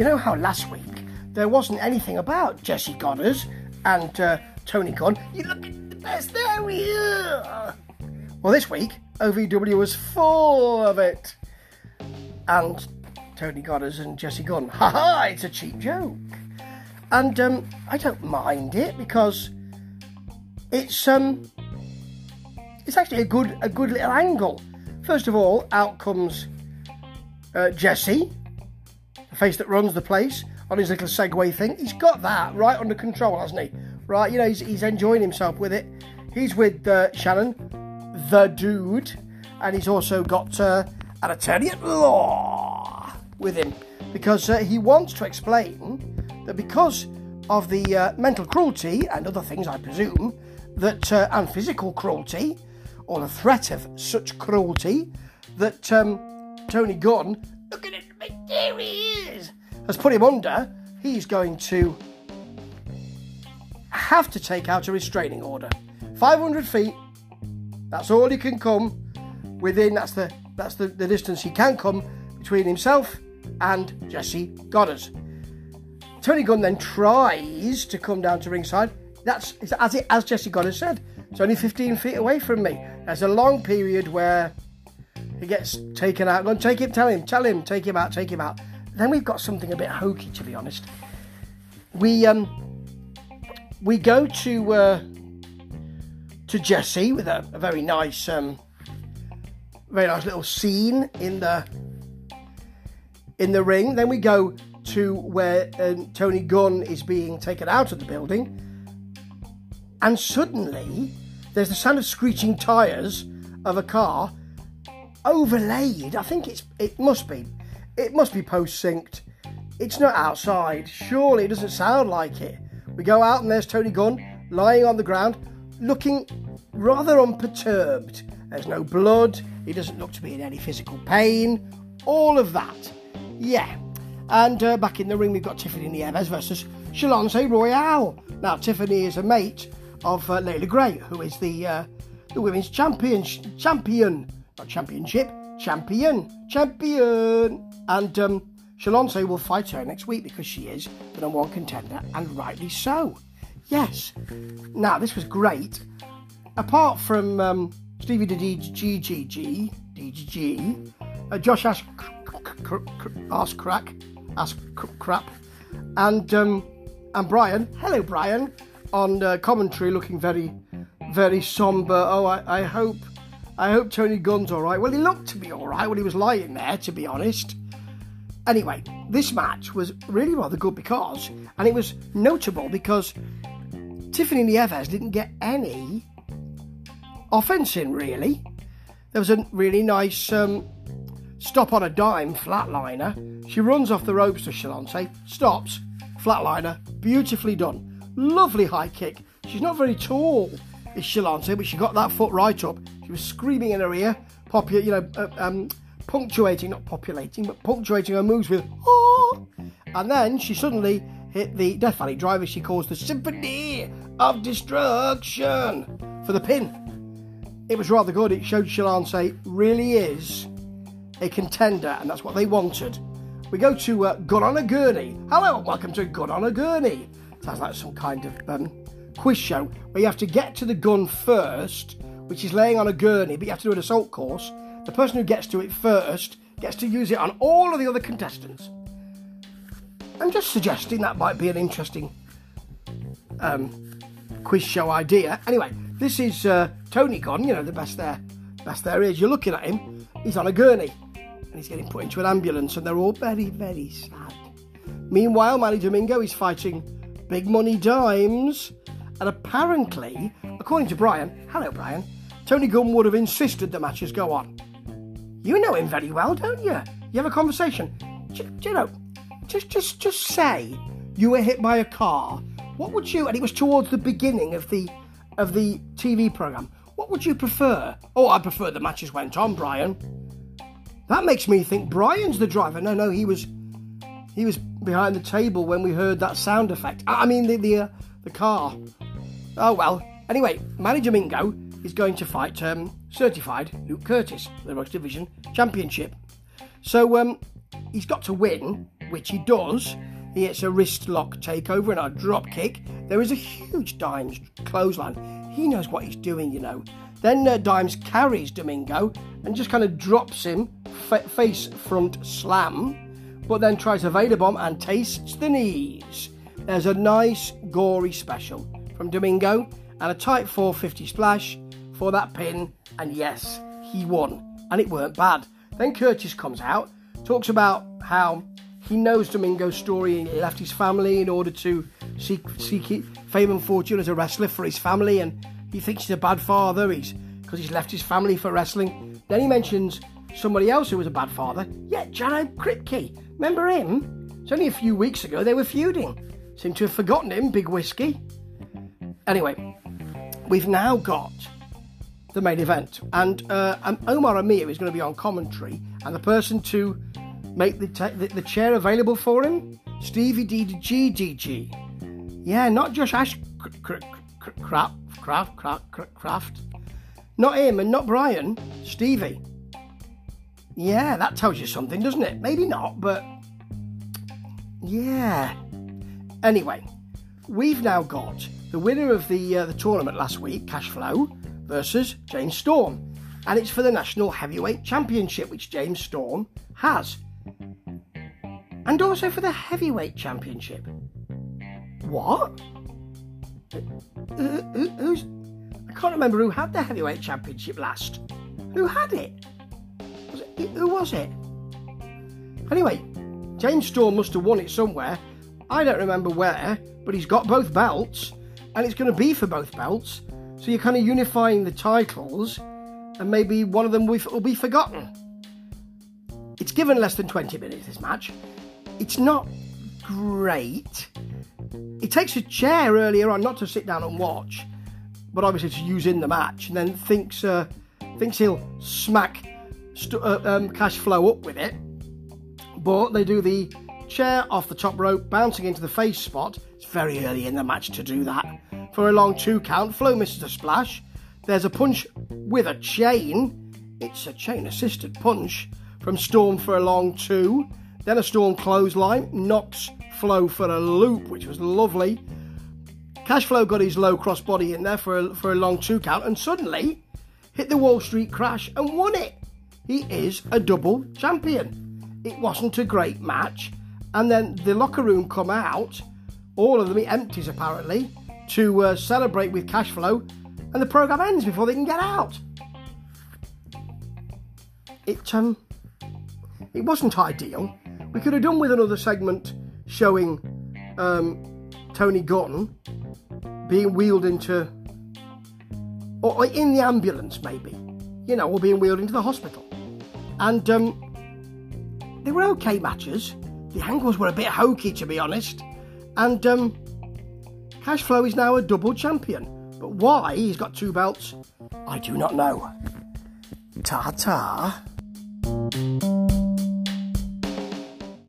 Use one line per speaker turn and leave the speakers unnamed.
you know how last week there wasn't anything about Jesse Godderz and uh, Tony Gunn? You look at the best there we are. Well, this week OVW was full of it, and Tony Godderz and Jesse Gunn. Ha ha! It's a cheap joke, and um, I don't mind it because it's um, it's actually a good a good little angle. First of all, out comes uh, Jesse, the face that runs the place, on his little Segway thing. He's got that right under control, hasn't he? Right, you know, he's, he's enjoying himself with it. He's with uh, Shannon, the dude, and he's also got uh, an attorney at law with him because uh, he wants to explain that because of the uh, mental cruelty and other things, I presume, that uh, and physical cruelty or the threat of such cruelty that um, Tony Gunn, look at it, has put him under, he's going to have to take out a restraining order. 500 feet, that's all he can come within, that's the that's the, the distance he can come between himself and Jesse Godderz. Tony Gunn then tries to come down to ringside. That's as it as Jesse Godderz said. It's only 15 feet away from me. There's a long period where he gets taken out. Go and take him, tell him, tell him, take him out, take him out. Then we've got something a bit hokey, to be honest. We um we go to uh, to Jesse with a, a very nice um very nice little scene in the in the ring. Then we go to where um, Tony Gunn is being taken out of the building, and suddenly there's the sound of screeching tyres of a car overlaid. I think it's it must be it must be post synced. It's not outside. Surely it doesn't sound like it. We go out and there's Tony Gunn lying on the ground, looking rather unperturbed. There's no blood. He doesn't look to be in any physical pain. All of that. Yeah. And uh, back in the ring, we've got Tiffany Nieves versus Shalonce Royale. Now, Tiffany is a mate of uh, Layla Gray, who is the uh, the women's champion, champion, not championship, champion, champion. And um, will fight her next week because she is the number one contender, and rightly so. Yes. Now, this was great. Apart from um, Stevie the DGG, uh, Josh Ash, Ask Crack, Ask Crap, and um, and Brian. Hello, Brian, on uh, commentary, looking very, very somber. Oh, I, I hope, I hope Tony Gunn's all right. Well, he looked to be all right when he was lying there, to be honest. Anyway, this match was really rather good because, and it was notable because Tiffany Nieves didn't get any offense in, really. There was a really nice um, stop on a dime flatliner. She runs off the ropes to Shalonce, stops, flatliner, beautifully done. Lovely high kick. She's not very tall, is Shalonce, but she got that foot right up. She was screaming in her ear, popu- you know, uh, um, punctuating, not populating, but punctuating her moves with oh. And then she suddenly hit the Death Valley driver she calls the Symphony of Destruction for the pin. It was rather good. It showed Shalonce really is a contender, and that's what they wanted. We go to uh, on a Gurney. Hello, and welcome to Good on a Gurney. Sounds like some kind of um, quiz show where you have to get to the gun first, which is laying on a gurney, but you have to do an assault course. The person who gets to it first gets to use it on all of the other contestants. I'm just suggesting that might be an interesting um, quiz show idea. Anyway, this is uh, Tony Gunn, you know, the best there, best there is. You're looking at him, he's on a gurney and he's getting put into an ambulance, and they're all very, very sad. Meanwhile, Manny Domingo is fighting Big Money Dimes, and apparently, according to Brian, hello Brian, Tony Gunn would have insisted the matches go on. You know him very well, don't you? You have a conversation. Do, do you know? Just, just, just say you were hit by a car. What would you? And it was towards the beginning of the of the TV program. What would you prefer? Oh, I prefer the matches went on, Brian. That makes me think Brian's the driver. No, no, he was he was behind the table when we heard that sound effect. I mean the the uh, the car. Oh well. Anyway, Manny Domingo is going to fight um, certified Luke Curtis, the Rush Division Championship. So um, he's got to win which he does. He hits a wrist lock takeover and a drop kick. There is a huge Dimes clothesline. He knows what he's doing, you know. Then uh, Dimes carries Domingo and just kind of drops him fa- face front slam, but then tries a Vader bomb and tastes the knees. There's a nice gory special from Domingo and a tight 450 splash for that pin, and yes, he won, and it weren't bad. Then Curtis comes out, talks about how he knows Domingo's story. and He left his family in order to seek, seek fame and fortune as a wrestler for his family, and he thinks he's a bad father. He's because he's left his family for wrestling. Then he mentions somebody else who was a bad father. Yeah, Jared Kripke. Remember him? It's only a few weeks ago they were feuding. Seem to have forgotten him, Big Whiskey. Anyway, we've now got the main event, and uh, Omar Amir is going to be on commentary, and the person to make the, the, the, chair available for him, Stevie DGDG. Yeah, not Josh Ash crap Craft, Craft, Craft. Not him and not Brian, Stevie. Yeah, that tells you something, doesn't it? Maybe not, but yeah. Anyway, we've now got the winner of the uh, the tournament last week, Cashflow, versus James Storm, and it's for the National Heavyweight Championship, which James Storm has, and also for the Heavyweight Championship. What? Who, who, who's? I can't remember who had the Heavyweight Championship last. Who had it? Was it who was it? Anyway, James Storm must have won it somewhere I don't remember where, but he's got both belts, and it's going to be for both belts. So you're kind of unifying the titles, and maybe one of them will be forgotten. It's given less than 20 minutes, this match. It's not great. It takes a chair earlier on, not to sit down and watch, but obviously to use in the match, and then thinks uh, thinks he'll smack st- uh, um, cash flow up with it. But they do the chair off the top rope, bouncing into the face spot. It's very early in the match to do that. For a long two count, Flow misses a splash. There's a punch with a chain. It's a chain assisted punch from Storm for a long two. Then a Storm clothesline knocks Flow for a loop, which was lovely. Cashflow got his low crossbody in there for a, for a long two count and suddenly hit the Wall Street crash and won it. He is a double champion. It wasn't a great match, and then the locker room come out, all of them, empties apparently, to uh, celebrate with cash flow, and the program ends before they can get out. It um, it wasn't ideal. We could have done with another segment showing um, Tony Gunn being wheeled into, or in the ambulance maybe, you know, or being wheeled into the hospital, and um, they were okay matches. The angles were a bit hokey, to be honest. And um, Cashflow is now a double champion. But why he's got two belts, I do not know. Ta ta.